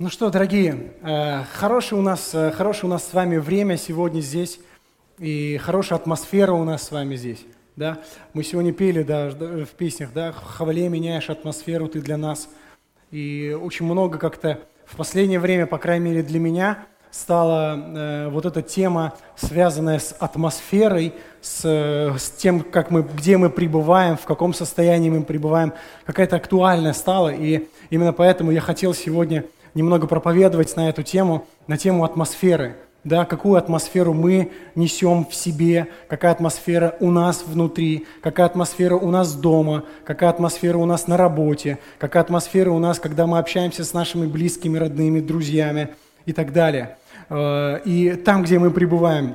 Ну что, дорогие, э, хорошее у нас, э, хорошее у нас с вами время сегодня здесь, и хорошая атмосфера у нас с вами здесь. Да? Мы сегодня пели да, в песнях, да, «Хвале меняешь атмосферу ты для нас». И очень много как-то в последнее время, по крайней мере для меня, стала э, вот эта тема, связанная с атмосферой, с, с тем, как мы, где мы пребываем, в каком состоянии мы пребываем, какая-то актуальная стала. И именно поэтому я хотел сегодня немного проповедовать на эту тему, на тему атмосферы. Да, какую атмосферу мы несем в себе, какая атмосфера у нас внутри, какая атмосфера у нас дома, какая атмосфера у нас на работе, какая атмосфера у нас, когда мы общаемся с нашими близкими, родными, друзьями и так далее. Э, и там, где мы пребываем.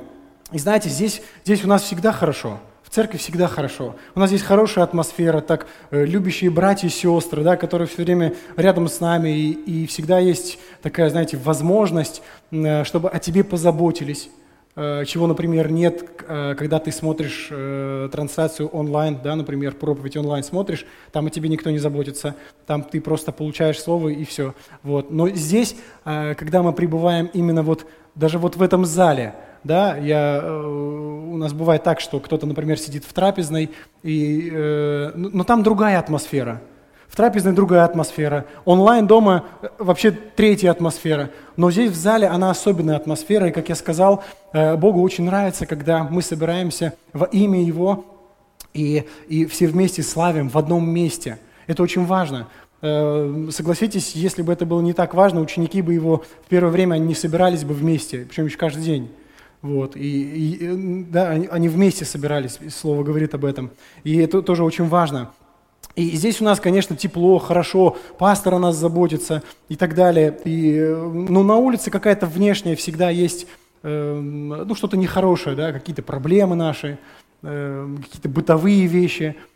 И знаете, здесь, здесь у нас всегда хорошо – в церкви всегда хорошо. У нас здесь хорошая атмосфера, так э, любящие братья и сестры, да, которые все время рядом с нами, и, и всегда есть такая, знаете, возможность, э, чтобы о тебе позаботились, э, чего, например, нет, когда ты смотришь трансляцию онлайн, да, например, проповедь онлайн смотришь, там о тебе никто не заботится, там ты просто получаешь слово и все. Вот. Но здесь, когда мы пребываем именно вот, даже вот в этом зале – да, я, э, у нас бывает так, что кто-то, например, сидит в трапезной, и, э, но ну, ну, там другая атмосфера. В трапезной другая атмосфера. Онлайн дома э, вообще третья атмосфера. Но здесь в зале она особенная атмосфера. И, как я сказал, э, Богу очень нравится, когда мы собираемся во имя Его и, и все вместе славим в одном месте. Это очень важно. Согласитесь, если бы это было не так важно, ученики бы его в первое время не собирались бы вместе, причем еще каждый день. Вот, и, и да, они, вместе собирались, слово говорит об этом. И это тоже очень важно. И здесь у нас, конечно, тепло, хорошо, пастор о нас заботится и так далее. И, ну, на улице какая-то внешняя всегда есть э, ну, что-то нехорошее, да, какие-то проблемы наши, э, какие-то бытовые вещи – Э,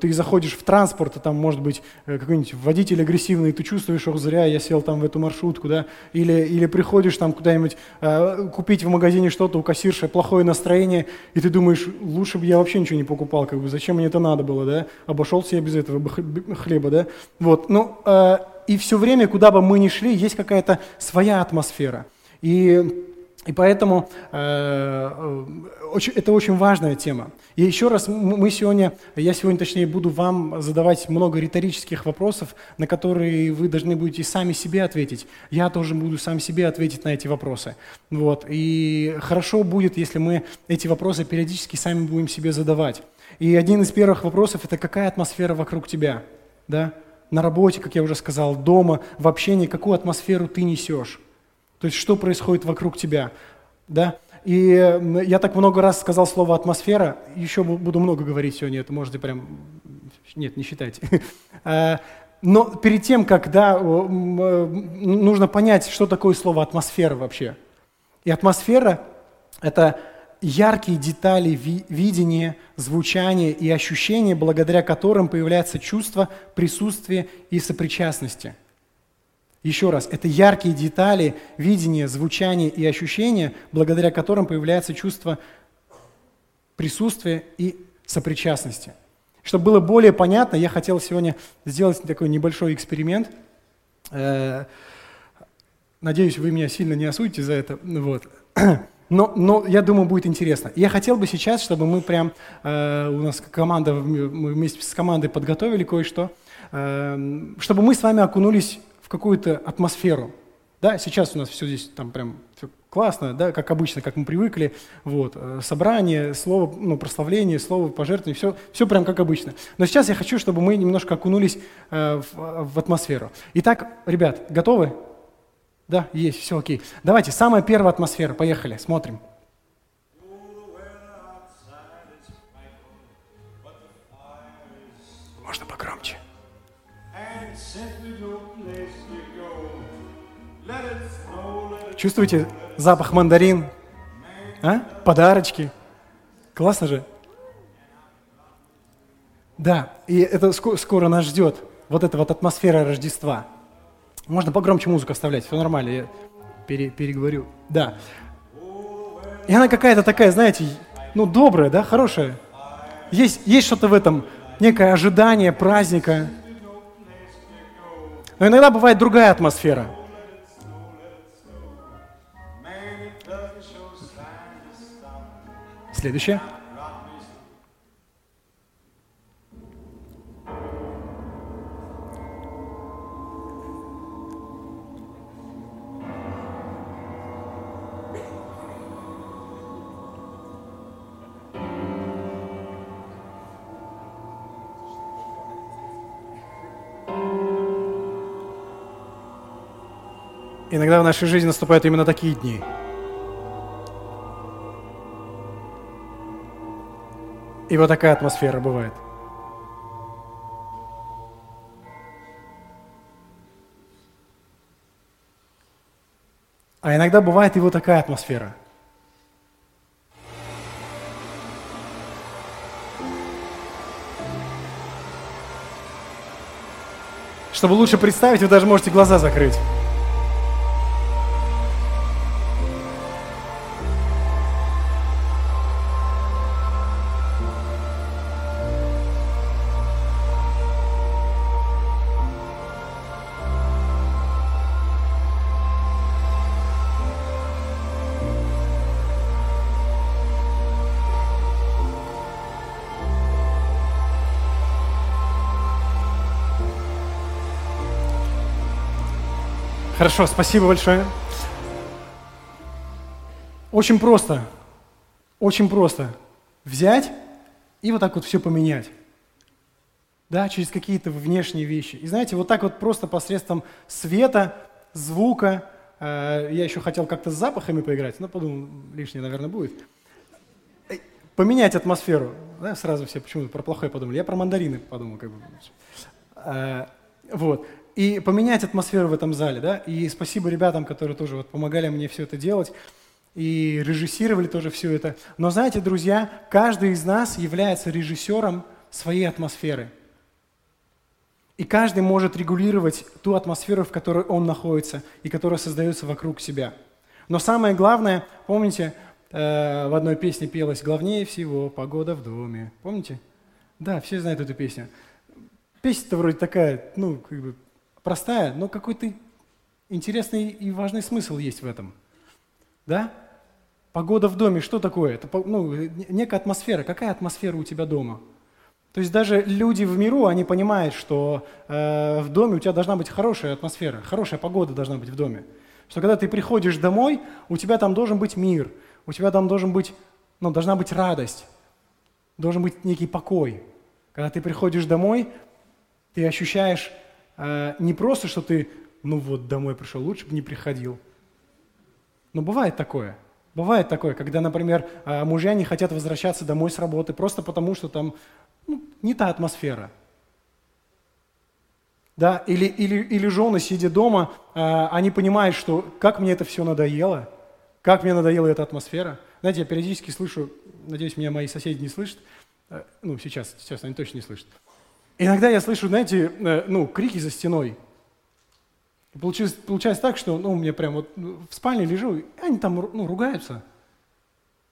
ты заходишь в транспорт, и там может быть э, какой-нибудь водитель агрессивный, и ты чувствуешь, ох, зря я сел там в эту маршрутку, да, или, или приходишь там куда-нибудь э, купить в магазине что-то, у кассирши плохое настроение, и ты думаешь, лучше бы я вообще ничего не покупал, как бы, зачем мне это надо было, да, обошелся я без этого хлеба, да, вот, ну, э, и все время, куда бы мы ни шли, есть какая-то своя атмосфера, и и поэтому э, очень, это очень важная тема. И еще раз, мы сегодня, я сегодня, точнее, буду вам задавать много риторических вопросов, на которые вы должны будете сами себе ответить. Я тоже буду сам себе ответить на эти вопросы. Вот. И хорошо будет, если мы эти вопросы периодически сами будем себе задавать. И один из первых вопросов – это какая атмосфера вокруг тебя? Да? На работе, как я уже сказал, дома, в общении, какую атмосферу ты несешь? То есть что происходит вокруг тебя, да? И я так много раз сказал слово «атмосфера», еще буду много говорить сегодня, это можете прям... Нет, не считайте. А, но перед тем, как, да, нужно понять, что такое слово «атмосфера» вообще. И атмосфера – это яркие детали видения, звучания и ощущения, благодаря которым появляется чувство присутствия и сопричастности – еще раз, это яркие детали видения, звучания и ощущения, благодаря которым появляется чувство присутствия и сопричастности. Чтобы было более понятно, я хотел сегодня сделать такой небольшой эксперимент. Э, надеюсь, вы меня сильно не осудите за это. Вот. Но, но я думаю, будет интересно. Я хотел бы сейчас, чтобы мы прям, э, у нас команда, мы вместе с командой подготовили кое-что, э, чтобы мы с вами окунулись какую-то атмосферу. Да, сейчас у нас все здесь там прям классно, да, как обычно, как мы привыкли, вот, э, собрание, слово, ну, прославление, слово пожертвование, все, все прям как обычно. Но сейчас я хочу, чтобы мы немножко окунулись э, в, в атмосферу. Итак, ребят, готовы? Да, есть, все окей. Давайте, самая первая атмосфера, поехали, смотрим. Чувствуете запах мандарин? А? Подарочки. Классно же? Да, и это скоро нас ждет. Вот эта вот атмосфера Рождества. Можно погромче музыку оставлять, все нормально, я пере, переговорю. Да. И она какая-то такая, знаете, ну, добрая, да, хорошая. Есть, есть что-то в этом, некое ожидание праздника. Но иногда бывает другая атмосфера. Следующее. Иногда в нашей жизни наступают именно такие дни. И вот такая атмосфера бывает. А иногда бывает и вот такая атмосфера. Чтобы лучше представить, вы даже можете глаза закрыть. Хорошо, спасибо большое. Очень просто, очень просто взять и вот так вот все поменять. Да, через какие-то внешние вещи. И знаете, вот так вот просто посредством света, звука, э, я еще хотел как-то с запахами поиграть, но подумал, лишнее, наверное, будет. Э, поменять атмосферу. Да, сразу все почему-то про плохое подумали. Я про мандарины подумал. Как бы. э, вот и поменять атмосферу в этом зале, да, и спасибо ребятам, которые тоже вот помогали мне все это делать, и режиссировали тоже все это. Но знаете, друзья, каждый из нас является режиссером своей атмосферы. И каждый может регулировать ту атмосферу, в которой он находится и которая создается вокруг себя. Но самое главное, помните, э, в одной песне пелось «Главнее всего погода в доме». Помните? Да, все знают эту песню. Песня-то вроде такая, ну, как бы простая, но какой-то интересный и важный смысл есть в этом. Да? Погода в доме, что такое? Это ну, некая атмосфера. Какая атмосфера у тебя дома? То есть даже люди в миру, они понимают, что э, в доме у тебя должна быть хорошая атмосфера, хорошая погода должна быть в доме. Что когда ты приходишь домой, у тебя там должен быть мир, у тебя там должен быть, ну, должна быть радость, должен быть некий покой. Когда ты приходишь домой, ты ощущаешь а, не просто, что ты, ну вот, домой пришел, лучше бы не приходил. Но бывает такое. Бывает такое, когда, например, а, мужья не хотят возвращаться домой с работы просто потому, что там ну, не та атмосфера. Да? Или, или, или жены, сидя дома, а, они понимают, что как мне это все надоело, как мне надоела эта атмосфера. Знаете, я периодически слышу, надеюсь, меня мои соседи не слышат, ну, сейчас, сейчас они точно не слышат, Иногда я слышу, знаете, э, ну, крики за стеной. Получилось, получается так, что ну, у меня прям вот ну, в спальне лежу, и они там ну, ругаются.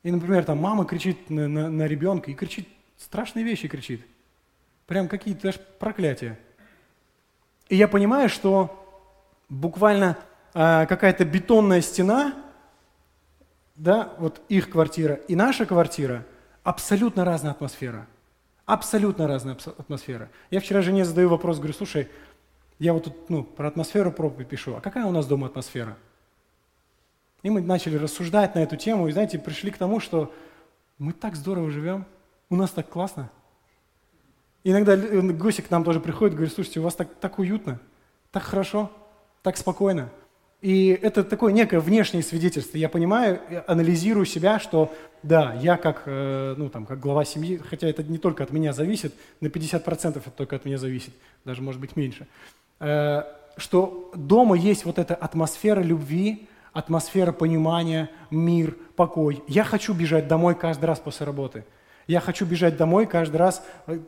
И, например, там мама кричит на, на, на ребенка и кричит, страшные вещи кричит. Прям какие-то даже проклятия. И я понимаю, что буквально э, какая-то бетонная стена, да, вот их квартира и наша квартира, абсолютно разная атмосфера. Абсолютно разная атмосфера. Я вчера жене задаю вопрос, говорю, слушай, я вот тут ну, про атмосферу проповедь пишу, а какая у нас дома атмосфера? И мы начали рассуждать на эту тему, и, знаете, пришли к тому, что мы так здорово живем, у нас так классно. Иногда гости к нам тоже приходят, говорят, слушайте, у вас так, так уютно, так хорошо, так спокойно. И это такое некое внешнее свидетельство. Я понимаю, анализирую себя, что да, я как, э, ну, там, как глава семьи, хотя это не только от меня зависит, на 50% это только от меня зависит, даже может быть меньше, э, что дома есть вот эта атмосфера любви, атмосфера понимания, мир, покой. Я хочу бежать домой каждый раз после работы – я хочу бежать домой каждый раз, э,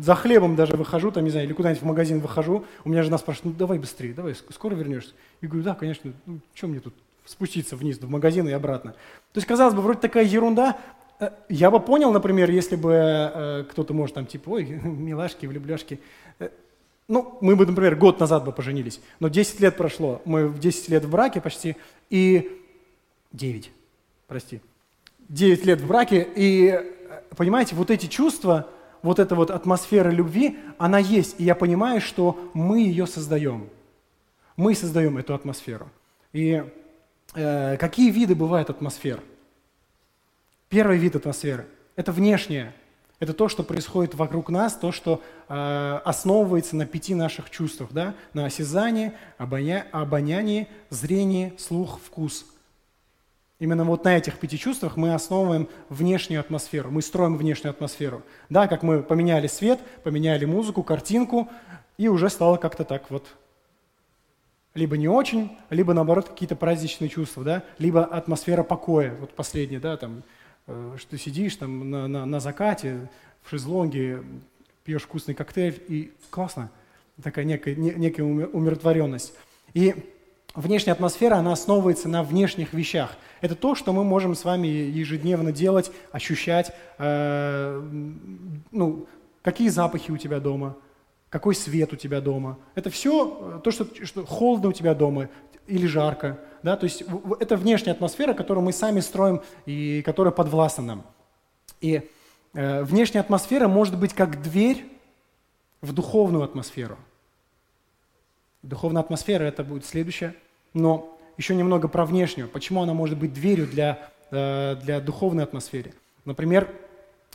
за хлебом даже выхожу, там, не знаю, или куда-нибудь в магазин выхожу, у меня жена спрашивает, ну давай быстрее, давай, скоро вернешься? Я говорю, да, конечно, ну что мне тут спуститься вниз в магазин и обратно. То есть, казалось бы, вроде такая ерунда, э, я бы понял, например, если бы э, кто-то может там типа, ой, милашки, влюбляшки. Ну, мы бы, например, год назад бы поженились, но 10 лет прошло, мы в 10 лет в браке почти, и 9, прости, 9 лет в браке, и, э, понимаете, вот эти чувства, вот эта вот атмосфера любви, она есть, и я понимаю, что мы ее создаем. Мы создаем эту атмосферу. И э, какие виды бывают атмосфер? Первый вид атмосферы – это внешняя. Это то, что происходит вокруг нас, то, что э, основывается на пяти наших чувствах, да? на осязании, обоня, обонянии, зрении, слух, вкус. Именно вот на этих пяти чувствах мы основываем внешнюю атмосферу, мы строим внешнюю атмосферу. Да, как мы поменяли свет, поменяли музыку, картинку, и уже стало как-то так вот либо не очень, либо наоборот какие-то праздничные чувства, да, либо атмосфера покоя, вот последнее, да, там, э, что сидишь там на, на, на закате, в шезлонге, пьешь вкусный коктейль, и классно, такая некая, не, некая умиротворенность. И внешняя атмосфера, она основывается на внешних вещах. Это то, что мы можем с вами ежедневно делать, ощущать, э, ну, какие запахи у тебя дома, какой свет у тебя дома. Это все э, то, что, что холодно у тебя дома или жарко. Да? То есть это внешняя атмосфера, которую мы сами строим и которая подвластна нам. И э, внешняя атмосфера может быть как дверь в духовную атмосферу. Духовная атмосфера – это будет следующее. Но еще немного про внешнюю. Почему она может быть дверью для, э, для духовной атмосферы? Например,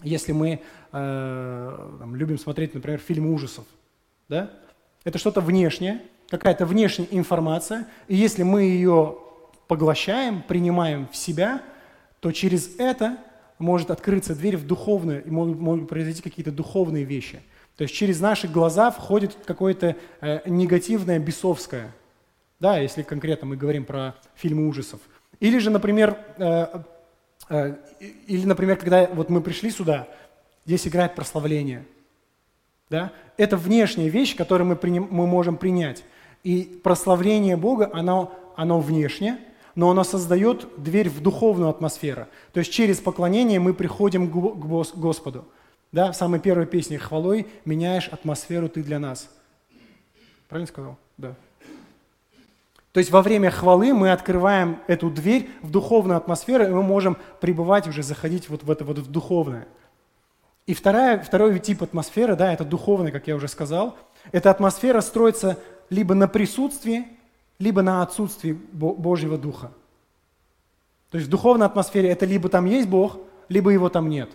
если мы э, там, любим смотреть, например, фильмы ужасов, да? Это что-то внешнее, какая-то внешняя информация, и если мы ее поглощаем, принимаем в себя, то через это может открыться дверь в духовное, и могут, могут произойти какие-то духовные вещи. То есть через наши глаза входит какое-то э, негативное, бесовское. Да, если конкретно мы говорим про фильмы ужасов. Или же, например, э, э, или, например, когда вот мы пришли сюда, здесь играет прославление – да? Это внешняя вещь, которую мы, приним, мы можем принять. И прославление Бога, оно, оно внешнее, но оно создает дверь в духовную атмосферу. То есть через поклонение мы приходим к Господу. Да, в самой первой песне «Хвалой меняешь атмосферу ты для нас». Правильно сказал? Да. То есть во время хвалы мы открываем эту дверь в духовную атмосферу, и мы можем пребывать уже, заходить вот в это вот в духовное. И вторая, второй тип атмосферы, да, это духовный, как я уже сказал. Эта атмосфера строится либо на присутствии, либо на отсутствии Божьего Духа. То есть в духовной атмосфере это либо там есть Бог, либо его там нет.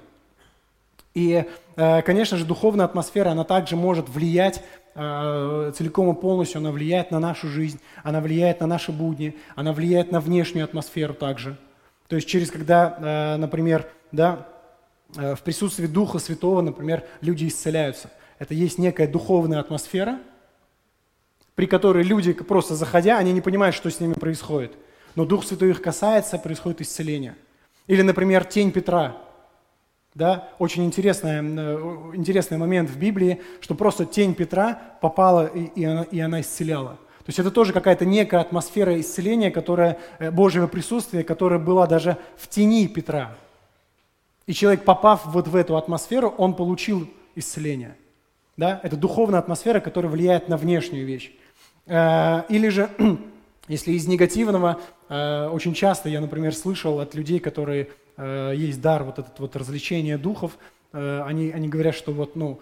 И, э, конечно же, духовная атмосфера, она также может влиять э, целиком и полностью, она влияет на нашу жизнь, она влияет на наши будни, она влияет на внешнюю атмосферу также. То есть через, когда, э, например, да, в присутствии Духа Святого, например, люди исцеляются. Это есть некая духовная атмосфера, при которой люди, просто заходя, они не понимают, что с ними происходит. Но Дух Святой их касается, происходит исцеление. Или, например, тень Петра. Да? Очень интересный, э, интересный момент в Библии, что просто тень Петра попала, и, и, она, и она исцеляла. То есть это тоже какая-то некая атмосфера исцеления, которая, э, Божьего присутствия, которая была даже в тени Петра. И человек, попав вот в эту атмосферу, он получил исцеление. Да? Это духовная атмосфера, которая влияет на внешнюю вещь. Э, или же, если из негативного, очень часто я, например, слышал от людей, которые э, есть дар вот этот вот развлечения духов, они, они говорят, что вот, ну,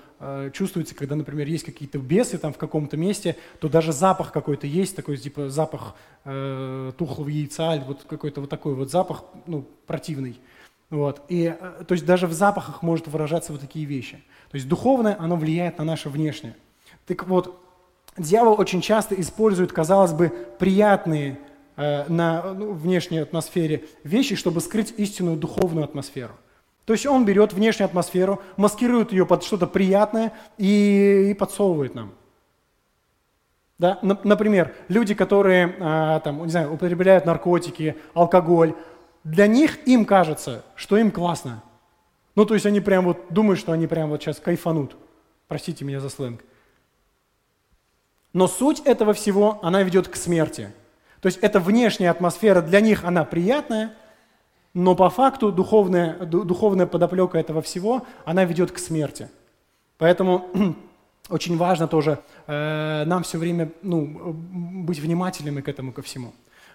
чувствуется, когда, например, есть какие-то бесы там в каком-то месте, то даже запах какой-то есть, такой типа запах э, тухлого яйца, или вот какой-то вот такой вот запах, ну, противный. Вот. И, э, то есть даже в запахах может выражаться вот такие вещи. То есть духовное, оно влияет на наше внешнее. Так вот, дьявол очень часто использует, казалось бы, приятные э, на ну, внешней атмосфере вещи, чтобы скрыть истинную духовную атмосферу. То есть он берет внешнюю атмосферу, маскирует ее под что-то приятное и, и подсовывает нам. Да? Например, люди, которые э, там, не знаю, употребляют наркотики, алкоголь, для них, им кажется, что им классно. Ну, то есть они прям вот думают, что они прям вот сейчас кайфанут. Простите меня за сленг. Но суть этого всего, она ведет к смерти. То есть эта внешняя атмосфера для них, она приятная, но по факту духовная, духовная подоплека этого всего, она ведет к смерти. Поэтому очень важно тоже э, нам все время ну, быть внимательными к этому ко всему.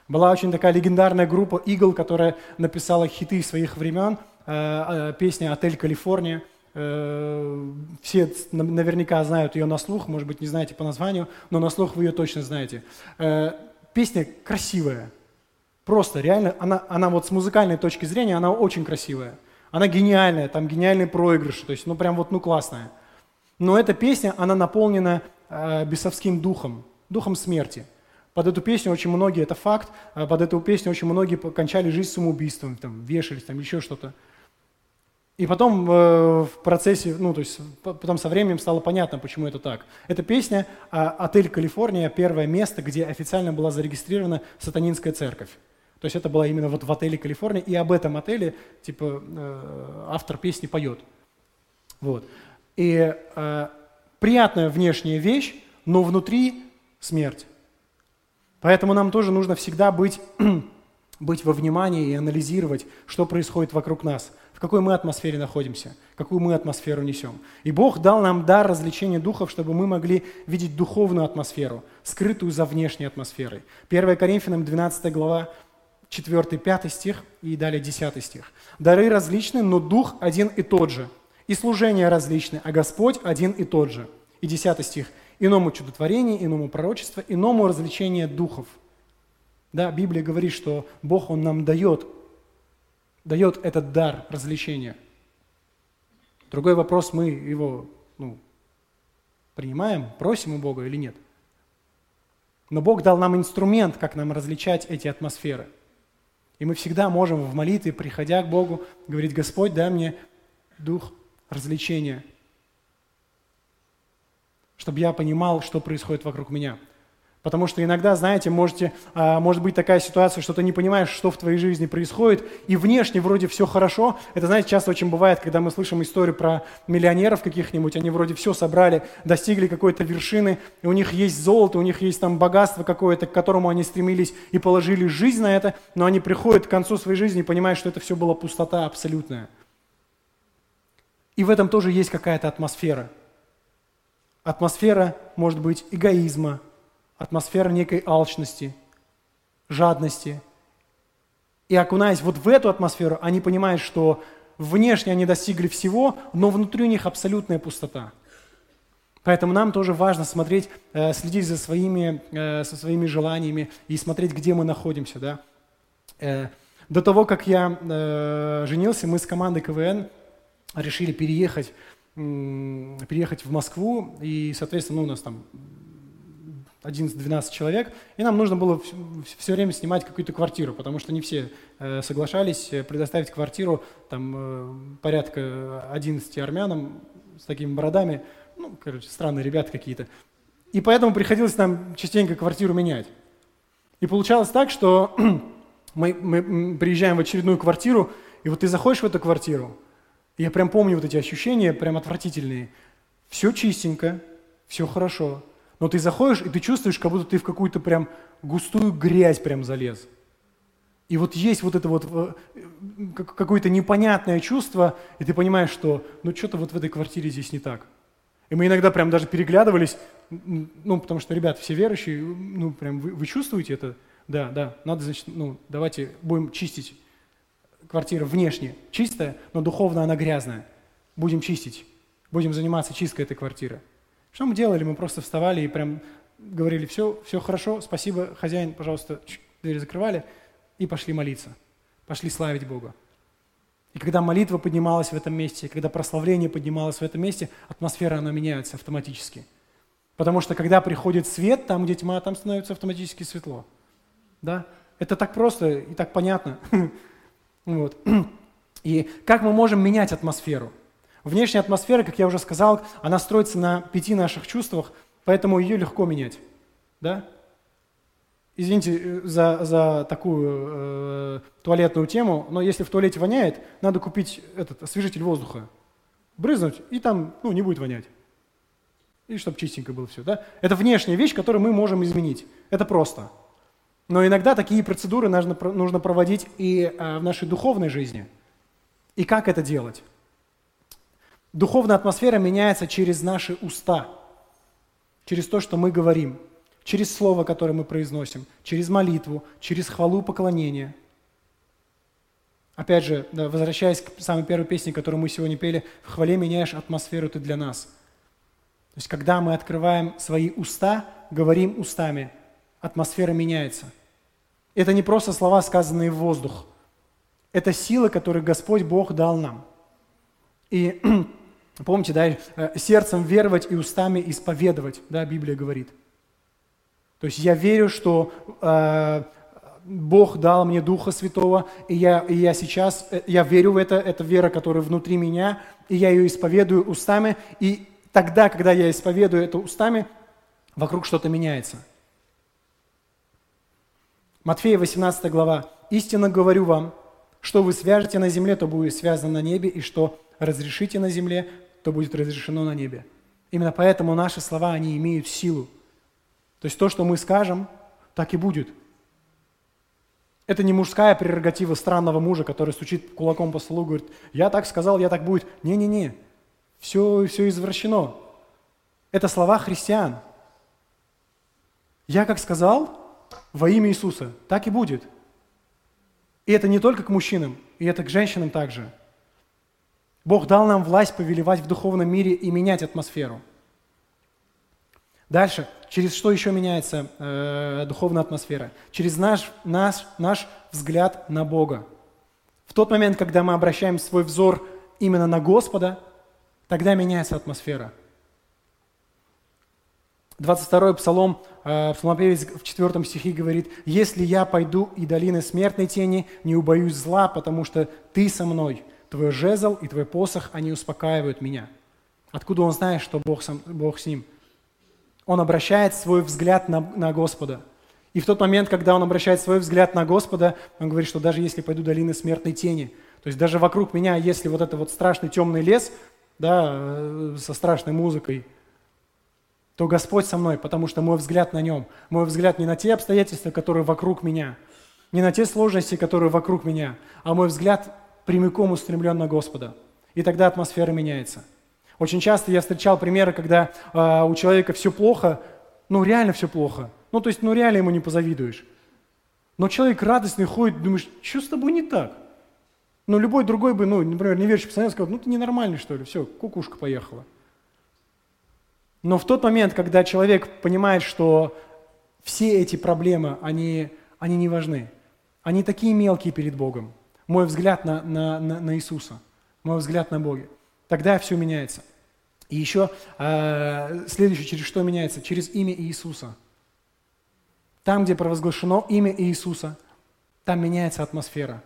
Была очень такая легендарная группа Eagle, которая написала хиты своих времен, э, э, песня «Отель Калифорния». Э, все наверняка знают ее на слух, может быть, не знаете по названию, но на слух вы ее точно знаете. Песня красивая, просто реально, она, она вот с музыкальной точки зрения, она очень красивая. Она гениальная, там гениальный проигрыш, то есть, ну прям вот, ну классная. Но эта песня, она наполнена э, бесовским духом, духом смерти – под эту песню очень многие, это факт, а под эту песню очень многие кончали жизнь самоубийством, там, вешались, там, еще что-то. И потом э, в процессе, ну, то есть потом со временем стало понятно, почему это так. Эта песня э, «Отель Калифорния» – первое место, где официально была зарегистрирована сатанинская церковь. То есть это было именно вот в отеле Калифорния, и об этом отеле, типа, э, автор песни поет. Вот. И э, приятная внешняя вещь, но внутри смерть. Поэтому нам тоже нужно всегда быть, быть во внимании и анализировать, что происходит вокруг нас, в какой мы атмосфере находимся, какую мы атмосферу несем. И Бог дал нам дар развлечения духов, чтобы мы могли видеть духовную атмосферу, скрытую за внешней атмосферой. 1 Коринфянам 12 глава, 4-5 стих и далее 10 стих. «Дары различны, но Дух один и тот же, и служения различны, а Господь один и тот же». И 10 стих – иному чудотворение, иному пророчество, иному развлечение духов. Да, Библия говорит, что Бог, Он нам дает, дает этот дар развлечения. Другой вопрос, мы его ну, принимаем, просим у Бога или нет. Но Бог дал нам инструмент, как нам различать эти атмосферы. И мы всегда можем в молитве, приходя к Богу, говорить, Господь, дай мне дух развлечения – чтобы я понимал, что происходит вокруг меня. Потому что иногда, знаете, можете, а, может быть такая ситуация, что ты не понимаешь, что в твоей жизни происходит, и внешне вроде все хорошо. Это, знаете, часто очень бывает, когда мы слышим историю про миллионеров каких-нибудь, они вроде все собрали, достигли какой-то вершины, и у них есть золото, у них есть там богатство какое-то, к которому они стремились и положили жизнь на это, но они приходят к концу своей жизни и понимают, что это все была пустота абсолютная. И в этом тоже есть какая-то атмосфера – Атмосфера может быть эгоизма, атмосфера некой алчности, жадности. И окунаясь вот в эту атмосферу, они понимают, что внешне они достигли всего, но внутри у них абсолютная пустота. Поэтому нам тоже важно смотреть, э, следить за своими, э, со своими желаниями и смотреть, где мы находимся. Да? Э, до того, как я женился, мы с командой КВН решили переехать переехать в Москву, и, соответственно, ну, у нас там 11-12 человек, и нам нужно было все время снимать какую-то квартиру, потому что не все э, соглашались э, предоставить квартиру там э, порядка 11 армянам с такими бородами, ну, короче, странные ребята какие-то. И поэтому приходилось нам частенько квартиру менять. И получалось так, что мы, мы приезжаем в очередную квартиру, и вот ты заходишь в эту квартиру, я прям помню вот эти ощущения, прям отвратительные. Все чистенько, все хорошо. Но ты заходишь, и ты чувствуешь, как будто ты в какую-то прям густую грязь прям залез. И вот есть вот это вот э, какое-то непонятное чувство, и ты понимаешь, что ну что-то вот в этой квартире здесь не так. И мы иногда прям даже переглядывались, ну, потому что, ребят, все верующие, ну, прям вы, вы чувствуете это? Да, да, надо, значит, ну, давайте будем чистить квартира внешне чистая, но духовно она грязная. Будем чистить, будем заниматься чисткой этой квартиры. Что мы делали? Мы просто вставали и прям говорили, все, все хорошо, спасибо, хозяин, пожалуйста, двери закрывали и пошли молиться, пошли славить Бога. И когда молитва поднималась в этом месте, когда прославление поднималось в этом месте, атмосфера, она меняется автоматически. Потому что когда приходит свет, там, где тьма, там становится автоматически светло. Да? Это так просто и так понятно. Вот. И как мы можем менять атмосферу? Внешняя атмосфера, как я уже сказал, она строится на пяти наших чувствах, поэтому ее легко менять. Да? Извините э, за, за такую э, туалетную тему, но если в туалете воняет, надо купить этот освежитель воздуха, брызнуть, и там ну, не будет вонять. И чтобы чистенько было все. Да? Это внешняя вещь, которую мы можем изменить. Это просто. Но иногда такие процедуры нужно, нужно проводить и э, в нашей духовной жизни. И как это делать? Духовная атмосфера меняется через наши уста, через то, что мы говорим, через слово, которое мы произносим, через молитву, через хвалу поклонение. Опять же, возвращаясь к самой первой песне, которую мы сегодня пели, «В хвале меняешь атмосферу ты для нас». То есть, когда мы открываем свои уста, говорим устами, атмосфера меняется. Это не просто слова, сказанные в воздух. Это сила, которую Господь Бог дал нам. И помните, да, э, сердцем веровать и устами исповедовать, да, Библия говорит – то есть я верю, что э, Бог дал мне Духа Святого, и я, и я сейчас, э, я верю в это, это вера, которая внутри меня, и я ее исповедую устами, и тогда, когда я исповедую это устами, вокруг что-то меняется. Матфея 18 глава. «Истинно говорю вам, что вы свяжете на земле, то будет связано на небе, и что разрешите на земле, то будет разрешено на небе». Именно поэтому наши слова, они имеют силу. То есть то, что мы скажем, так и будет. Это не мужская прерогатива странного мужа, который стучит кулаком по столу говорит, я так сказал, я так будет. Не-не-не, все, все извращено. Это слова христиан. Я как сказал, во имя Иисуса, так и будет. И это не только к мужчинам, и это к женщинам также. Бог дал нам власть повелевать в духовном мире и менять атмосферу – Дальше, через что еще меняется э, духовная атмосфера? Через наш, наш, наш взгляд на Бога. В тот момент, когда мы обращаем свой взор именно на Господа, тогда меняется атмосфера. 22-й псалом, э, псалмопевец в 4 стихе говорит, «Если я пойду и долины смертной тени, не убоюсь зла, потому что ты со мной, твой жезл и твой посох, они успокаивают меня». Откуда он знает, что Бог, сам, Бог с ним? он обращает свой взгляд на, на Господа. И в тот момент, когда он обращает свой взгляд на Господа, он говорит, что даже если пойду долины смертной тени, то есть даже вокруг меня, если вот это вот страшный темный лес, да, э, со страшной музыкой, то Господь со мной, потому что мой взгляд на нем, мой взгляд не на те обстоятельства, которые вокруг меня, не на те сложности, которые вокруг меня, а мой взгляд прямиком устремлен на Господа. И тогда атмосфера меняется – очень часто я встречал примеры, когда э, у человека все плохо, ну реально все плохо. Ну то есть, ну реально ему не позавидуешь. Но человек радостный ходит, думаешь, что с тобой не так? Ну любой другой бы, ну, например, неверующий пацан сказал, ну ты ненормальный что ли, все, кукушка поехала. Но в тот момент, когда человек понимает, что все эти проблемы, они, они не важны, они такие мелкие перед Богом. Мой взгляд на, на, на, на Иисуса, мой взгляд на Бога. Тогда все меняется. И еще э, следующее, через что меняется? Через имя Иисуса. Там, где провозглашено имя Иисуса, там меняется атмосфера.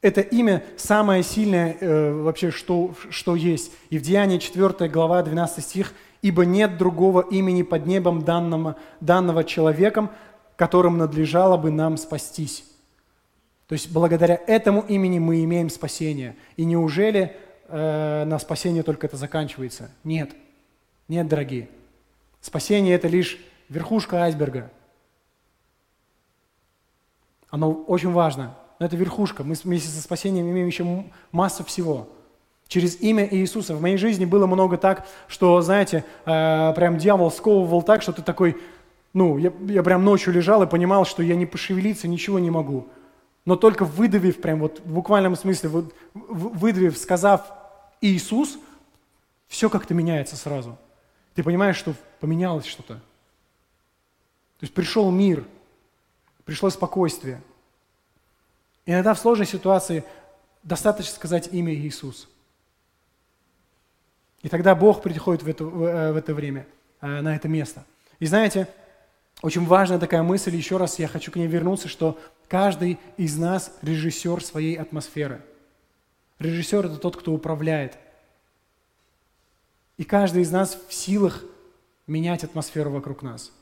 Это имя самое сильное э, вообще, что, что есть. И в Деянии 4 глава 12 стих «Ибо нет другого имени под небом данного, данного человеком, которым надлежало бы нам спастись». То есть благодаря этому имени мы имеем спасение. И неужели э, на спасение только это заканчивается. Нет. Нет, дорогие. Спасение – это лишь верхушка айсберга. Оно очень важно, но это верхушка. Мы вместе со спасением имеем еще массу всего. Через имя Иисуса. В моей жизни было много так, что, знаете, э, прям дьявол сковывал так, что ты такой, ну, я, я прям ночью лежал и понимал, что я не пошевелиться, ничего не могу. Но только выдавив, прям вот в буквальном смысле, вот, выдавив, сказав Иисус, все как-то меняется сразу. Ты понимаешь, что поменялось что-то. То есть пришел мир, пришло спокойствие. Иногда в сложной ситуации достаточно сказать имя Иисус. И тогда Бог приходит в это, в э, это время, э, на это место. И знаете, очень важная такая мысль, еще раз я хочу к ней вернуться, что каждый из нас режиссер своей атмосферы – Режиссер – это тот, кто управляет. И каждый из нас в силах менять атмосферу вокруг нас.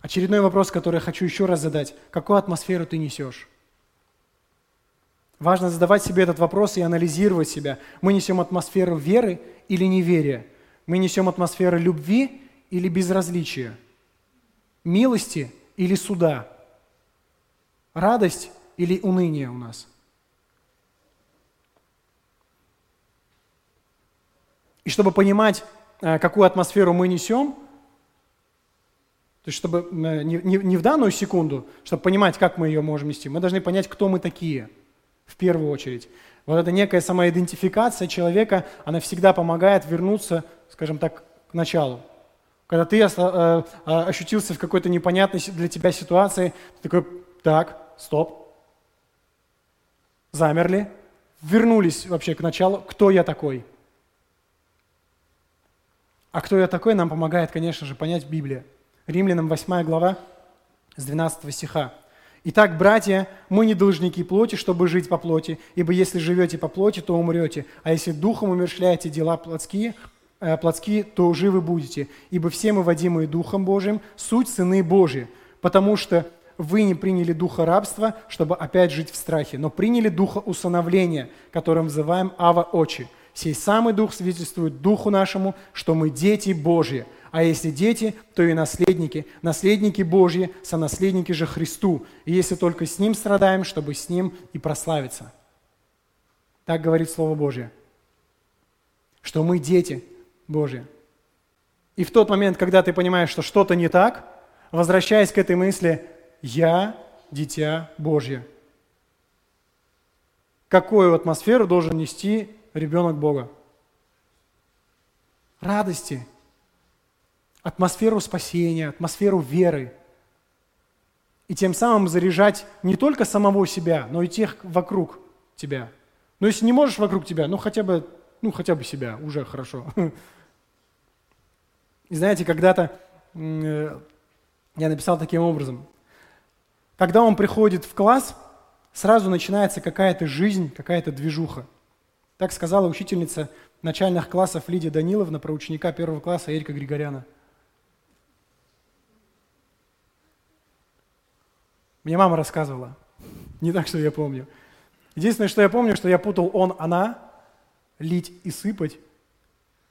Очередной вопрос, который я хочу еще раз задать. Какую атмосферу ты несешь? Важно задавать себе этот вопрос и анализировать себя. Мы несем атмосферу веры или неверия? Мы несем атмосферу любви или безразличия? Милости или суда? Радость или уныние у нас – И чтобы понимать, э, какую атмосферу мы несем, То есть, чтобы не, не, не в данную секунду, чтобы понимать, как мы ее можем нести, мы должны понять, кто мы такие в первую очередь. Вот эта некая самоидентификация человека, она всегда помогает вернуться, скажем так, к началу. Когда ты э, э, ощутился в какой-то непонятной для тебя ситуации, ты такой, так, стоп, замерли, вернулись вообще к началу, кто я такой. А кто я такой, нам помогает, конечно же, понять Библия. Римлянам 8 глава с 12 стиха. Итак, братья, мы не должники плоти, чтобы жить по плоти, ибо если живете по плоти, то умрете, а если духом умершляете дела плотские, э, плотские, то живы будете. Ибо все мы, водимые Духом Божиим, суть сыны Божьи, потому что вы не приняли духа рабства, чтобы опять жить в страхе, но приняли духа усыновления, которым называем Ава Очи. Сей самый дух свидетельствует духу нашему, что мы дети Божьи, а если дети, то и наследники, наследники Божьи, сонаследники же Христу. И если только с Ним страдаем, чтобы с Ним и прославиться. Так говорит Слово Божье. Что мы дети Божьи. И в тот момент, когда ты понимаешь, что что-то не так, возвращаясь к этой мысли, я дитя Божье. Какую атмосферу должен нести ребенок Бога? Радости, атмосферу спасения, атмосферу веры. И тем самым заряжать не только самого себя, но и тех вокруг тебя. Но если не можешь вокруг тебя, ну хотя бы, ну хотя бы себя, уже хорошо. И знаете, когда-то э, я написал таким образом. Когда он приходит в класс, сразу начинается какая-то жизнь, какая-то движуха. Так сказала учительница начальных классов Лидия Даниловна про ученика первого класса Эрика Григоряна – Мне мама рассказывала. Не так, что я помню. Единственное, что я помню, что я путал он, она, лить и сыпать.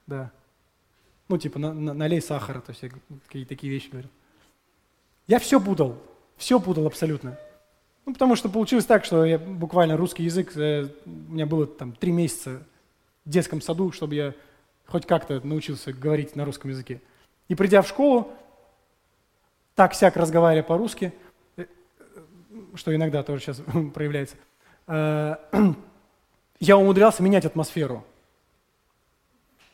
Да. Ну, типа, на, на, налей сахара, то есть я такие вещи говорю. Я все путал, все путал абсолютно. Ну, потому что получилось так, что я буквально русский язык, э, у меня было там три месяца в детском саду, чтобы я хоть как-то научился говорить на русском языке. И придя в школу, так-сяк разговаривая по-русски – что иногда тоже сейчас проявляется, э, я умудрялся менять атмосферу.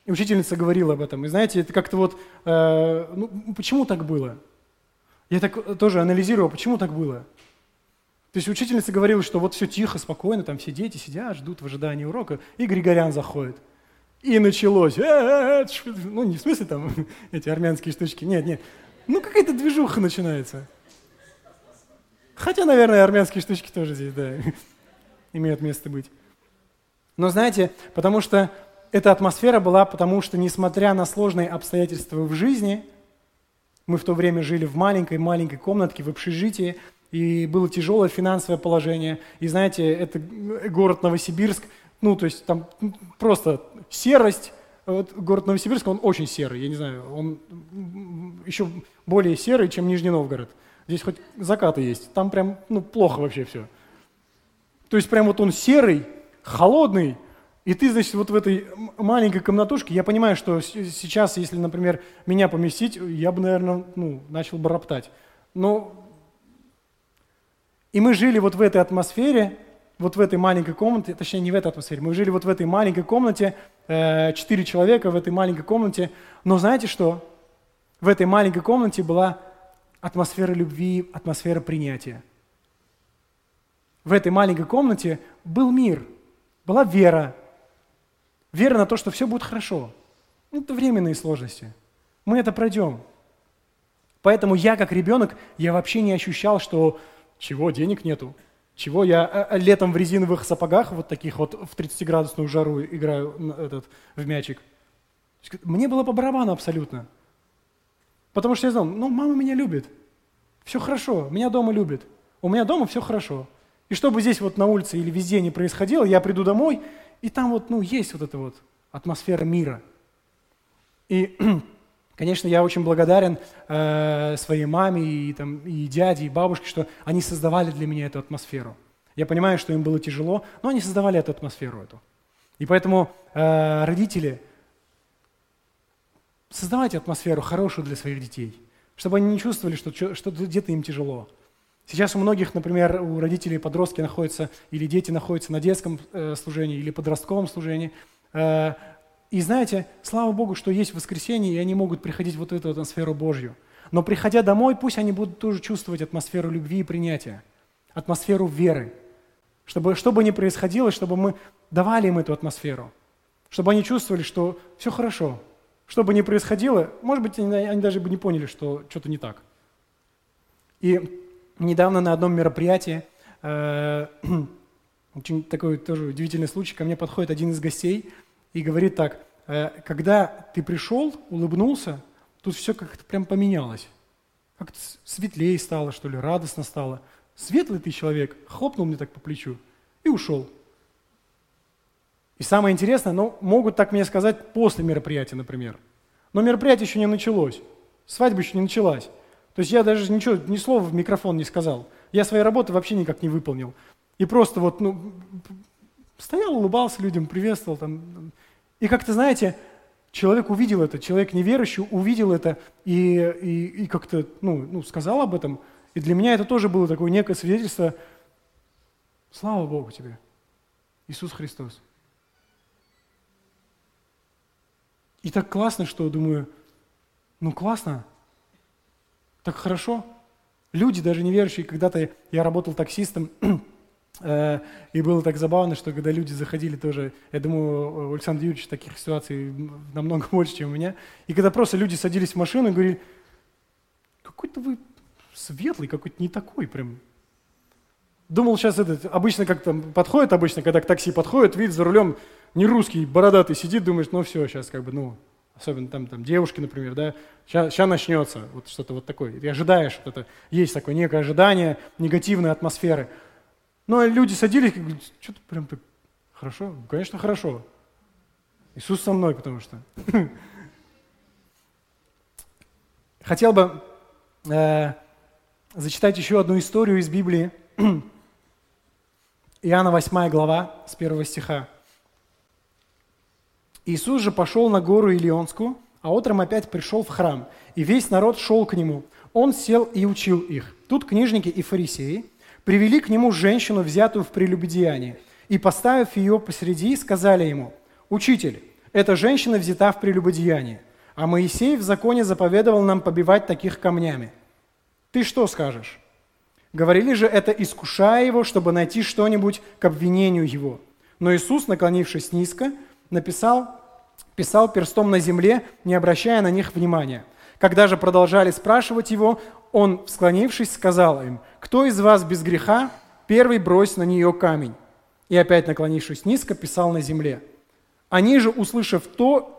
И учительница говорила об этом. И знаете, это как-то вот, э, ну, почему так было? Я так тоже анализировал, почему так было. То есть учительница говорила, что вот все тихо, спокойно, там все дети сидят, ждут в ожидании урока, и Григорян заходит. И началось. «Э, ну, не в смысле там эти армянские штучки, нет, нет. Ну, какая-то движуха начинается. Хотя, наверное, армянские штучки тоже здесь, да, имеют место быть. Но знаете, потому что эта атмосфера была, потому что, несмотря на сложные обстоятельства в жизни, мы в то время жили в маленькой-маленькой комнатке в общежитии, и было тяжелое финансовое положение. И знаете, это город Новосибирск, ну, то есть там просто серость. Вот город Новосибирск, он очень серый, я не знаю, он еще более серый, чем Нижний Новгород. Здесь хоть закаты есть. Там прям, ну, плохо вообще все. То есть прям вот он серый, холодный, и ты, значит, вот в этой маленькой комнатушке, я понимаю, что сейчас, если, например, меня поместить, я бы, наверное, ну, начал бы роптать. Но и мы жили вот в этой атмосфере, вот в этой маленькой комнате, точнее, не в этой атмосфере, мы жили вот в этой маленькой комнате, э, четыре человека в этой маленькой комнате, но знаете что? В этой маленькой комнате была атмосфера любви, атмосфера принятия. В этой маленькой комнате был мир, была вера. Вера на то, что все будет хорошо. Это временные сложности. Мы это пройдем. Поэтому я, как ребенок, я вообще не ощущал, что чего, денег нету. Чего я э, э, летом в резиновых сапогах, вот таких вот в 30-градусную жару играю этот, в мячик. Мне было по барабану абсолютно. Потому что я знал, ну, мама меня любит. Все хорошо, меня дома любят. У меня дома все хорошо. И что бы здесь вот на улице или везде не происходило, я приду домой, и там вот, ну, есть вот эта вот атмосфера мира. И, конечно, я очень благодарен э, своей маме и, там, и дяде, и бабушке, что они создавали для меня эту атмосферу. Я понимаю, что им было тяжело, но они создавали эту атмосферу эту. И поэтому э, родители, создавайте атмосферу хорошую для своих детей – чтобы они не чувствовали, что, что где-то им тяжело. Сейчас у многих, например, у родителей подростки находятся или дети находятся на детском э, служении или подростковом служении. Э, и знаете, слава Богу, что есть воскресенье, и они могут приходить в вот эту атмосферу Божью. Но приходя домой, пусть они будут тоже чувствовать атмосферу любви и принятия, атмосферу веры. Чтобы, что бы ни происходило, чтобы мы давали им эту атмосферу. Чтобы они чувствовали, что все хорошо. Что бы ни происходило, может быть, они, они даже бы не поняли, что что-то не так. И недавно на одном мероприятии, э, очень такой тоже удивительный случай, ко мне подходит один из гостей и говорит так, э, когда ты пришел, улыбнулся, тут все как-то прям поменялось. Как-то светлее стало, что ли, радостно стало. Светлый ты человек, хлопнул мне так по плечу и ушел. И самое интересное, ну, могут так мне сказать после мероприятия, например. Но мероприятие еще не началось, свадьба еще не началась. То есть я даже ничего, ни слова в микрофон не сказал. Я своей работы вообще никак не выполнил. И просто вот, ну, стоял, улыбался людям, приветствовал там. И как-то, знаете, человек увидел это, человек неверующий увидел это и, и, и как-то, ну, ну, сказал об этом. И для меня это тоже было такое некое свидетельство. Слава Богу тебе, Иисус Христос. И так классно, что думаю, ну классно, так хорошо. Люди, даже неверующие, когда-то я работал таксистом, э, и было так забавно, что когда люди заходили тоже, я думаю, у Александра Юрьевича таких ситуаций намного больше, чем у меня, и когда просто люди садились в машину и говорили, какой-то вы светлый, какой-то не такой прям. Думал сейчас этот, обычно как там подходит, обычно, когда к такси подходит, видит за рулем не русский, бородатый сидит, думаешь, ну все, сейчас как бы, ну, особенно там, там девушки, например, да, сейчас, сейчас начнется вот что-то вот такое. Ты ожидаешь, вот это, есть такое некое ожидание негативной атмосферы. Но люди садились, как что-то прям так хорошо, ну, конечно, хорошо. Иисус со мной, потому что. Хотел бы э, зачитать еще одну историю из Библии. Иоанна 8 глава с 1 стиха. Иисус же пошел на гору Илионскую, а утром опять пришел в храм, и весь народ шел к нему. Он сел и учил их. Тут книжники и фарисеи привели к нему женщину, взятую в прелюбодеянии, и, поставив ее посреди, сказали ему, «Учитель, эта женщина взята в прелюбодеянии, а Моисей в законе заповедовал нам побивать таких камнями. Ты что скажешь?» Говорили же это, искушая его, чтобы найти что-нибудь к обвинению его. Но Иисус, наклонившись низко, написал, писал перстом на земле, не обращая на них внимания. Когда же продолжали спрашивать его, он, склонившись, сказал им, «Кто из вас без греха, первый брось на нее камень». И опять, наклонившись низко, писал на земле. Они же, услышав то,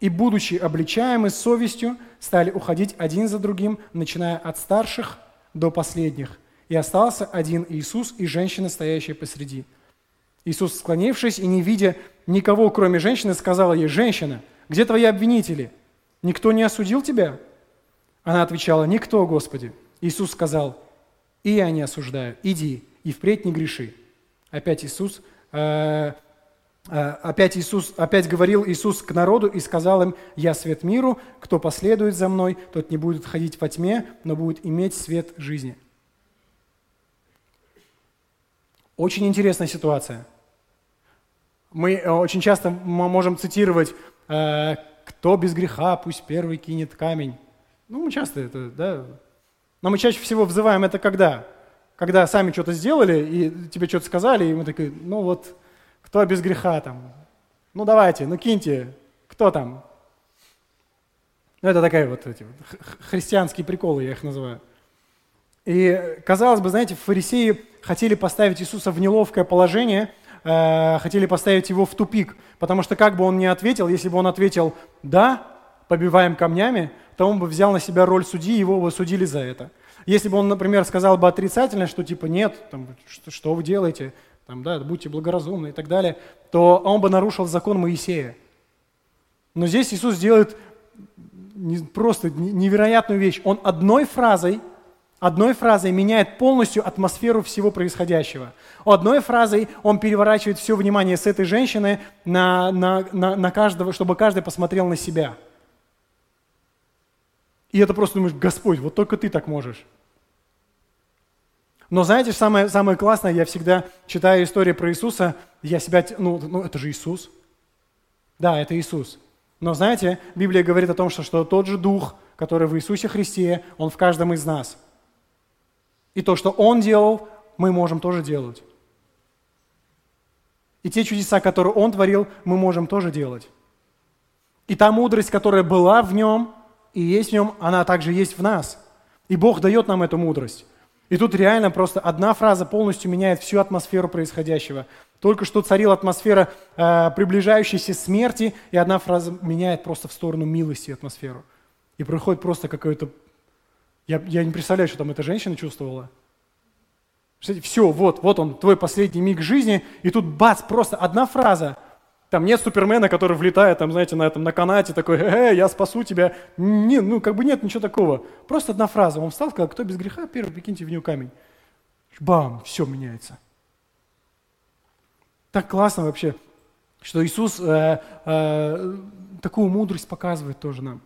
и, будучи обличаемы совестью, стали уходить один за другим, начиная от старших до последних. И остался один Иисус и женщина, стоящая посреди. Иисус, склонившись и не видя никого, кроме женщины, сказал ей, «Женщина, где твои обвинители? Никто не осудил тебя?» Она отвечала, «Никто, Господи». Иисус сказал, «И я не осуждаю, иди и впредь не греши». Опять Иисус, э, э, опять Иисус, опять говорил Иисус к народу и сказал им, «Я свет миру, кто последует за мной, тот не будет ходить во тьме, но будет иметь свет жизни». Очень интересная ситуация – мы э, очень часто можем цитировать э, «Кто без греха, пусть первый кинет камень». Ну, мы часто это, да. Но мы чаще всего взываем это когда? Когда сами что-то сделали, и тебе что-то сказали, и мы такие, ну вот, кто без греха там? Ну давайте, ну киньте, кто там? Ну это такая вот эти христианские приколы, я их называю. И казалось бы, знаете, фарисеи хотели поставить Иисуса в неловкое положение – э, хотели поставить его в тупик, потому что как бы он ни ответил, если бы он ответил «да», побиваем камнями, то он бы взял на себя роль судьи, его бы судили за это. Если бы он, например, сказал бы отрицательно, что типа «нет, там, что, что вы делаете», там, да, будьте благоразумны и так далее, то он бы нарушил закон Моисея. Но здесь Иисус делает просто невероятную вещь. Он одной фразой – одной фразой меняет полностью атмосферу всего происходящего. Одной фразой он переворачивает все внимание с этой женщины на, на, на, на каждого, чтобы каждый посмотрел на себя. И это просто думаешь, Господь, вот только ты так можешь. Но знаете, самое, самое классное, я всегда читаю историю про Иисуса, я себя, ну, ну это же Иисус. Да, это Иисус. Но знаете, Библия говорит о том, что, что тот же Дух, который в Иисусе Христе, Он в каждом из нас. И то, что Он делал, мы можем тоже делать. И те чудеса, которые Он творил, мы можем тоже делать. И та мудрость, которая была в Нем и есть в Нем, она также есть в нас. И Бог дает нам эту мудрость. И тут реально просто одна фраза полностью меняет всю атмосферу происходящего. Только что царила атмосфера э, приближающейся смерти, и одна фраза меняет просто в сторону милости атмосферу. И происходит просто какое-то... Я, я не представляю, что там эта женщина чувствовала. Все, вот, вот он, твой последний миг жизни, и тут бац, просто одна фраза. Там нет Супермена, который влетает, там, знаете, на этом, на канате, такой, э, я спасу тебя. Не, ну, как бы нет ничего такого. Просто одна фраза. Он встал, сказал, кто без греха, первый, прикиньте в него камень. Бам, все меняется. Так классно вообще, что Иисус э, э, такую мудрость показывает тоже нам.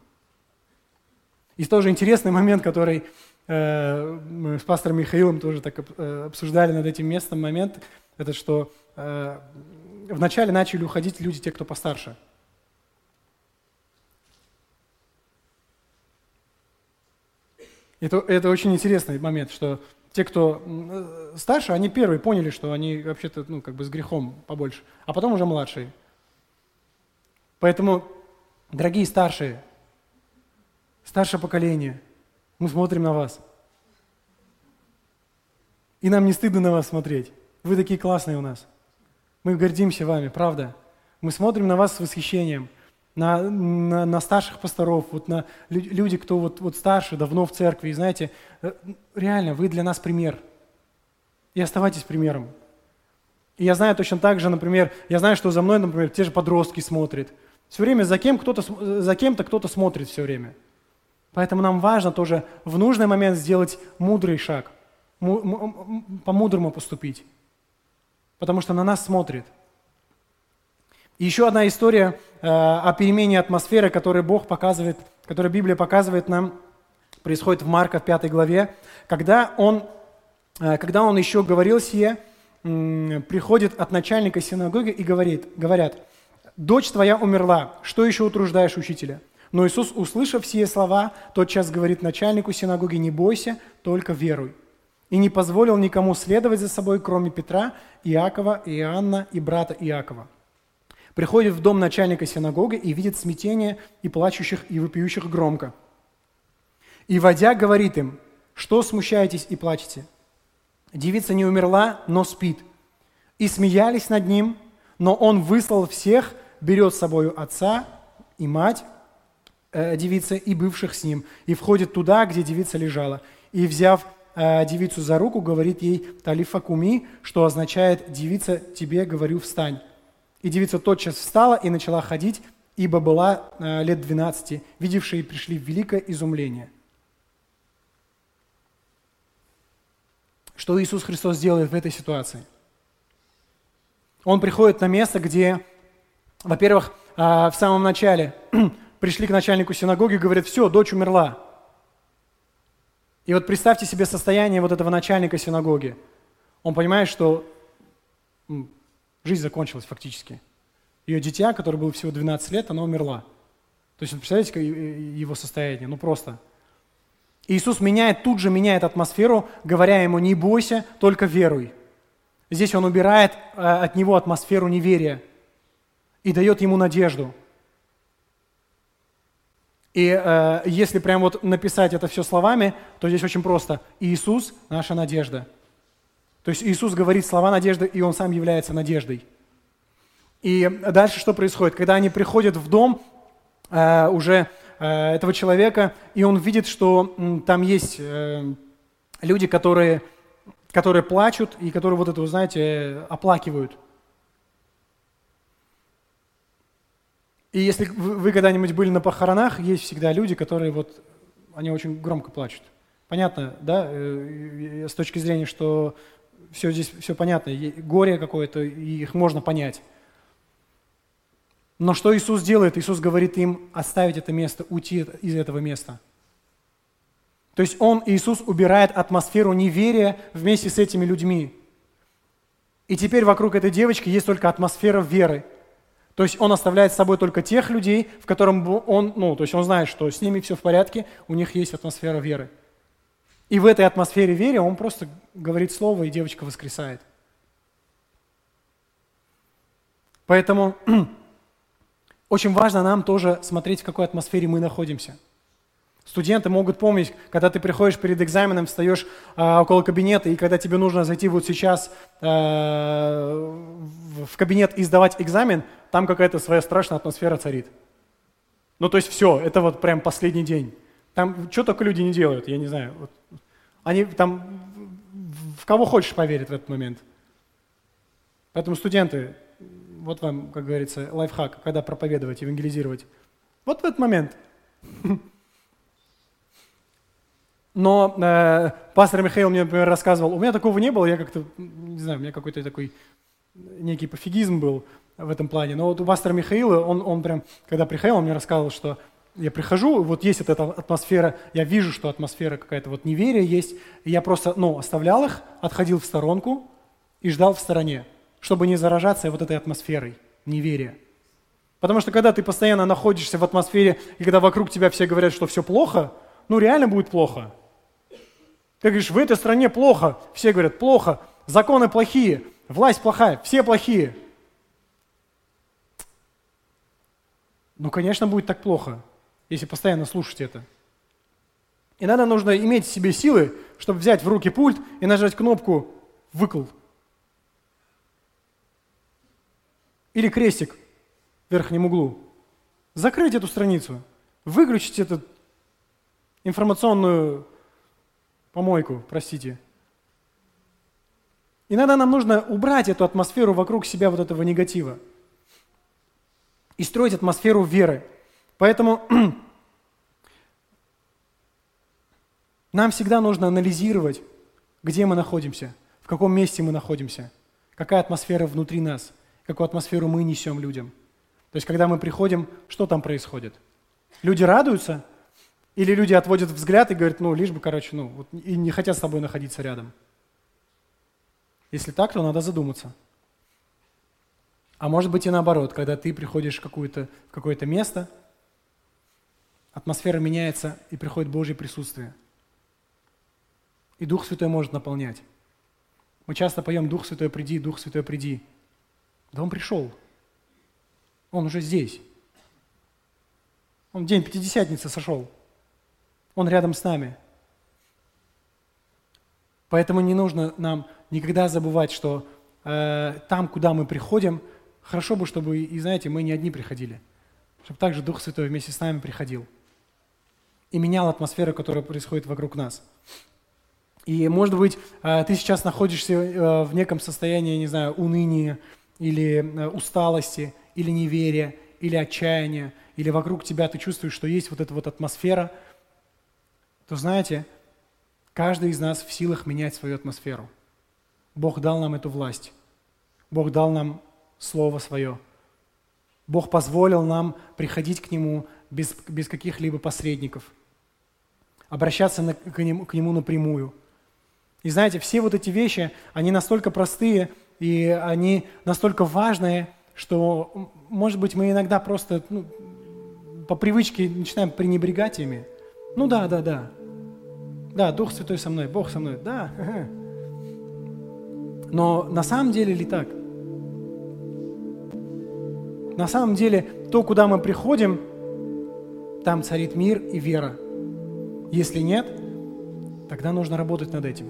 И тоже интересный момент, который э, мы с пастором Михаилом тоже так э, обсуждали над этим местом момент, это что э, вначале начали уходить люди, те, кто постарше. Это, это очень интересный момент, что те, кто э, старше, они первые поняли, что они вообще-то ну, как бы с грехом побольше, а потом уже младшие. Поэтому, дорогие старшие, старшее поколение, мы смотрим на вас. И нам не стыдно на вас смотреть. Вы такие классные у нас. Мы гордимся вами, правда. Мы смотрим на вас с восхищением, на, на, на старших пасторов, вот на люди, кто вот, вот старше, давно в церкви. И знаете, э, реально, вы для нас пример. И оставайтесь примером. И я знаю точно так же, например, я знаю, что за мной, например, те же подростки смотрят. Все время за, кем кто-то, за кем-то кто-то смотрит все время. Поэтому нам важно тоже в нужный момент сделать мудрый шаг, по-мудрому поступить потому что на нас смотрит. Еще одна история э, о перемене атмосферы, которую Бог показывает, которую Библия показывает нам, происходит в Марка в 5 главе, когда он, э, когда он еще говорил сие, приходит от начальника синагоги и говорит, говорят, «Дочь твоя умерла, что еще утруждаешь учителя?» Но Иисус, услышав все слова, тотчас говорит начальнику синагоги, «Не бойся, только веруй» и не позволил никому следовать за собой, кроме Петра, Иакова, Иоанна и брата Иакова. Приходит в дом начальника синагоги и видит смятение и плачущих, и вопиющих громко. И, водя, говорит им, что смущаетесь и плачете? Девица не умерла, но спит. И смеялись над ним, но он выслал всех, берет с собой отца и мать э, девицы и бывших с ним, и входит туда, где девица лежала. И, взяв Э, девицу за руку, говорит ей «талифа куми», что означает «девица, тебе говорю, встань». И девица тотчас встала и начала ходить, ибо была э, лет 12. Видевшие пришли в великое изумление. Что Иисус Христос делает в этой ситуации? Он приходит на место, где, во-первых, э, в самом начале пришли к начальнику синагоги и говорят, все, дочь умерла. И вот представьте себе состояние вот этого начальника синагоги. Он понимает, что жизнь закончилась фактически. Ее дитя, которое было всего 12 лет, она умерла. То есть, представляете, его состояние? Ну просто. Иисус меняет, тут же меняет атмосферу, говоря ему, не бойся, только веруй. Здесь он убирает э, от него атмосферу неверия и дает ему надежду – и э, если прям вот написать это все словами, то здесь очень просто. Иисус – наша надежда. То есть Иисус говорит слова надежды, и Он сам является надеждой. И дальше что происходит? Когда они приходят в дом э, уже э, этого человека, и он видит, что м, там есть э, люди, которые, которые плачут, и которые вот это, вы знаете, оплакивают – И если вы когда-нибудь были на похоронах, есть всегда люди, которые вот, они очень громко плачут. Понятно, да, э, с точки зрения, что все здесь, все понятно, горе какое-то, их можно понять. Но что Иисус делает? Иисус говорит им оставить это место, уйти из этого места. То есть Он, Иисус, убирает атмосферу неверия вместе с этими людьми. И теперь вокруг этой девочки есть только атмосфера веры. То есть он оставляет с собой только тех людей, в котором он, ну, то есть он знает, что с ними все в порядке, у них есть атмосфера веры. И в этой атмосфере веры он просто говорит слово, и девочка воскресает. Поэтому очень важно нам тоже смотреть, в какой атмосфере мы находимся – Студенты могут помнить, когда ты приходишь перед экзаменом, встаешь э, около кабинета, и когда тебе нужно зайти вот сейчас э, в кабинет и сдавать экзамен, там какая-то своя страшная атмосфера царит. Ну, то есть все, это вот прям последний день. Там что только люди не делают, я не знаю. Вот. Они там в кого хочешь поверят в этот момент. Поэтому студенты, вот вам, как говорится, лайфхак, когда проповедовать, евангелизировать. Вот в этот момент Но э, пастор Михаил мне, например, рассказывал, у меня такого не было, я как-то, не знаю, у меня какой-то такой некий пофигизм был в этом плане. Но вот у пастора Михаила, он, он прям, когда приходил, он мне рассказывал, что я прихожу, вот есть эта атмосфера, я вижу, что атмосфера какая-то вот неверия есть, и я просто, ну, оставлял их, отходил в сторонку и ждал в стороне, чтобы не заражаться вот этой атмосферой неверия. Потому что когда ты постоянно находишься в атмосфере, и когда вокруг тебя все говорят, что все плохо, ну реально будет плохо. Ты говоришь, в этой стране плохо. Все говорят, плохо. Законы плохие. Власть плохая. Все плохие. Ну, конечно, будет так плохо, если постоянно слушать это. И надо нужно иметь в себе силы, чтобы взять в руки пульт и нажать кнопку «выкл». Или крестик в верхнем углу. Закрыть эту страницу, выключить эту информационную помойку, простите. Иногда нам нужно убрать эту атмосферу вокруг себя вот этого негатива и строить атмосферу веры. Поэтому нам всегда нужно анализировать, где мы находимся, в каком месте мы находимся, какая атмосфера внутри нас, какую атмосферу мы несем людям. То есть, когда мы приходим, что там происходит? Люди радуются – или люди отводят взгляд и говорят, ну, лишь бы, короче, ну, вот, и не хотят с тобой находиться рядом. Если так, то надо задуматься. А может быть и наоборот, когда ты приходишь в, какое-то, в какое-то место, атмосфера меняется, и приходит Божье присутствие. И Дух Святой может наполнять. Мы часто поем «Дух Святой, приди, Дух Святой, приди». Да Он пришел. Он уже здесь. Он день Пятидесятницы сошел. Он рядом с нами. Поэтому не нужно нам никогда забывать, что э, там, куда мы приходим, хорошо бы, чтобы, и знаете, мы не одни приходили, чтобы также Дух Святой вместе с нами приходил и менял атмосферу, которая происходит вокруг нас. И, может быть, э, ты сейчас находишься э, в неком состоянии, не знаю, уныния или э, усталости, или неверия, или отчаяния, или вокруг тебя ты чувствуешь, что есть вот эта вот атмосфера – то знаете, каждый из нас в силах менять свою атмосферу. Бог дал нам эту власть. Бог дал нам Слово Свое. Бог позволил нам приходить к Нему без, без каких-либо посредников, обращаться на, к, нему, к Нему напрямую. И знаете, все вот эти вещи, они настолько простые, и они настолько важные, что, может быть, мы иногда просто ну, по привычке начинаем пренебрегать ими. Ну да, да, да. Да, Дух Святой со мной, Бог со мной, да. Но на самом деле ли так? На самом деле, то, куда мы приходим, там царит мир и вера. Если нет, тогда нужно работать над этим.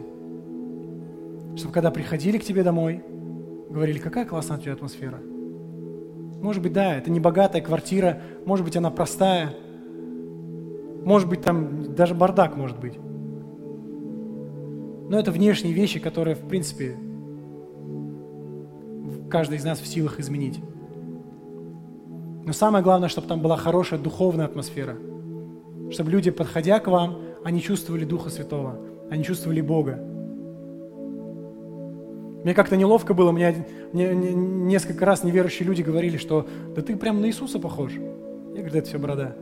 Чтобы когда приходили к тебе домой, говорили, какая классная у тебя атмосфера. Может быть, да, это не богатая квартира, может быть, она простая, может быть, там даже бардак может быть. Но это внешние вещи, которые, в принципе, каждый из нас в силах изменить. Но самое главное, чтобы там была хорошая духовная атмосфера. Чтобы люди, подходя к вам, они чувствовали Духа Святого, они чувствовали Бога. Мне как-то неловко было, мне, мне, мне несколько раз неверующие люди говорили, что да ты прям на Иисуса похож. Я говорю, да это все борода.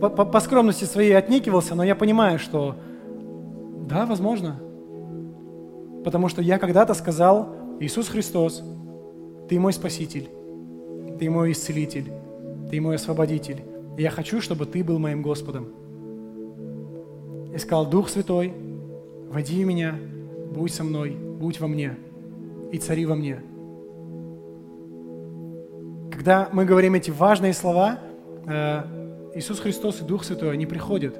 По, по, по скромности своей отнекивался, но я понимаю, что да, возможно. Потому что я когда-то сказал, Иисус Христос, Ты мой Спаситель, Ты мой Исцелитель, Ты мой Освободитель. И я хочу, чтобы Ты был моим Господом. И сказал, Дух Святой, води меня, будь со мной, будь во мне и цари во мне. Когда мы говорим эти важные слова, э, Иисус Христос и Дух Святой, они приходят,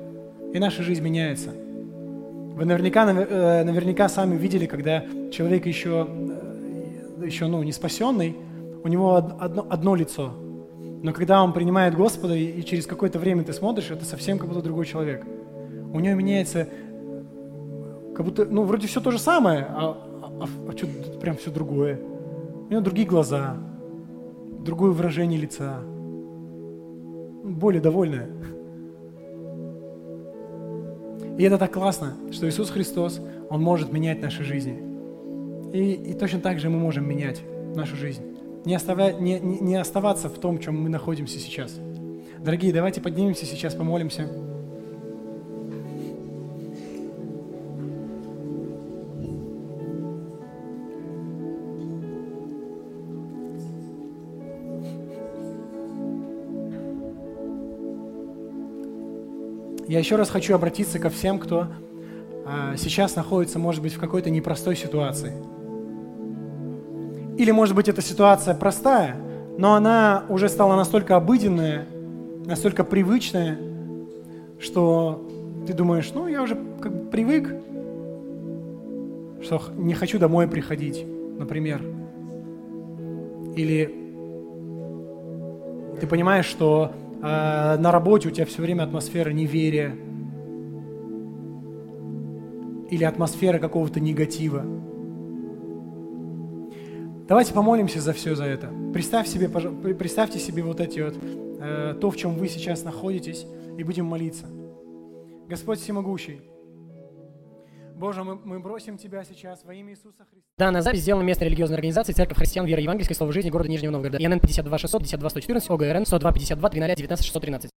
и наша жизнь меняется. Вы наверняка, э, наверняка сами видели, когда человек еще, э, еще ну, не спасенный, у него одно, одно лицо. Но когда он принимает Господа, и через какое-то время ты смотришь, это совсем как будто другой человек. У него меняется, как будто, ну, вроде все то же самое, а, а, а, что прям все другое. У него другие глаза, другое выражение лица, более довольная. И это так классно, что Иисус Христос, Он может менять наши жизни. И, и точно так же мы можем менять нашу жизнь. Не, остава, не, не, не оставаться в том, в чем мы находимся сейчас. Дорогие, давайте поднимемся сейчас, помолимся. Я еще раз хочу обратиться ко всем, кто а, сейчас находится, может быть, в какой-то непростой ситуации. Или, может быть, эта ситуация простая, но она уже стала настолько обыденная, настолько привычная, что ты думаешь, ну, я уже как бы привык, что не хочу домой приходить, например. Или ты понимаешь, что э, на работе у тебя все время атмосфера неверия или атмосфера какого-то негатива. Давайте помолимся за все за это. Представь себе, представьте себе вот эти вот, э, то, в чем вы сейчас находитесь, и будем молиться. Господь Всемогущий, Боже, мы, мы бросим Тебя сейчас во имя Иисуса Христа. Данная запись сделана местной религиозной организации Церковь Христиан Веры Евангельской Слова Жизни города Нижнего Новгорода. ИНН 52 600 52 114 ОГРН 102 52 300 19 613.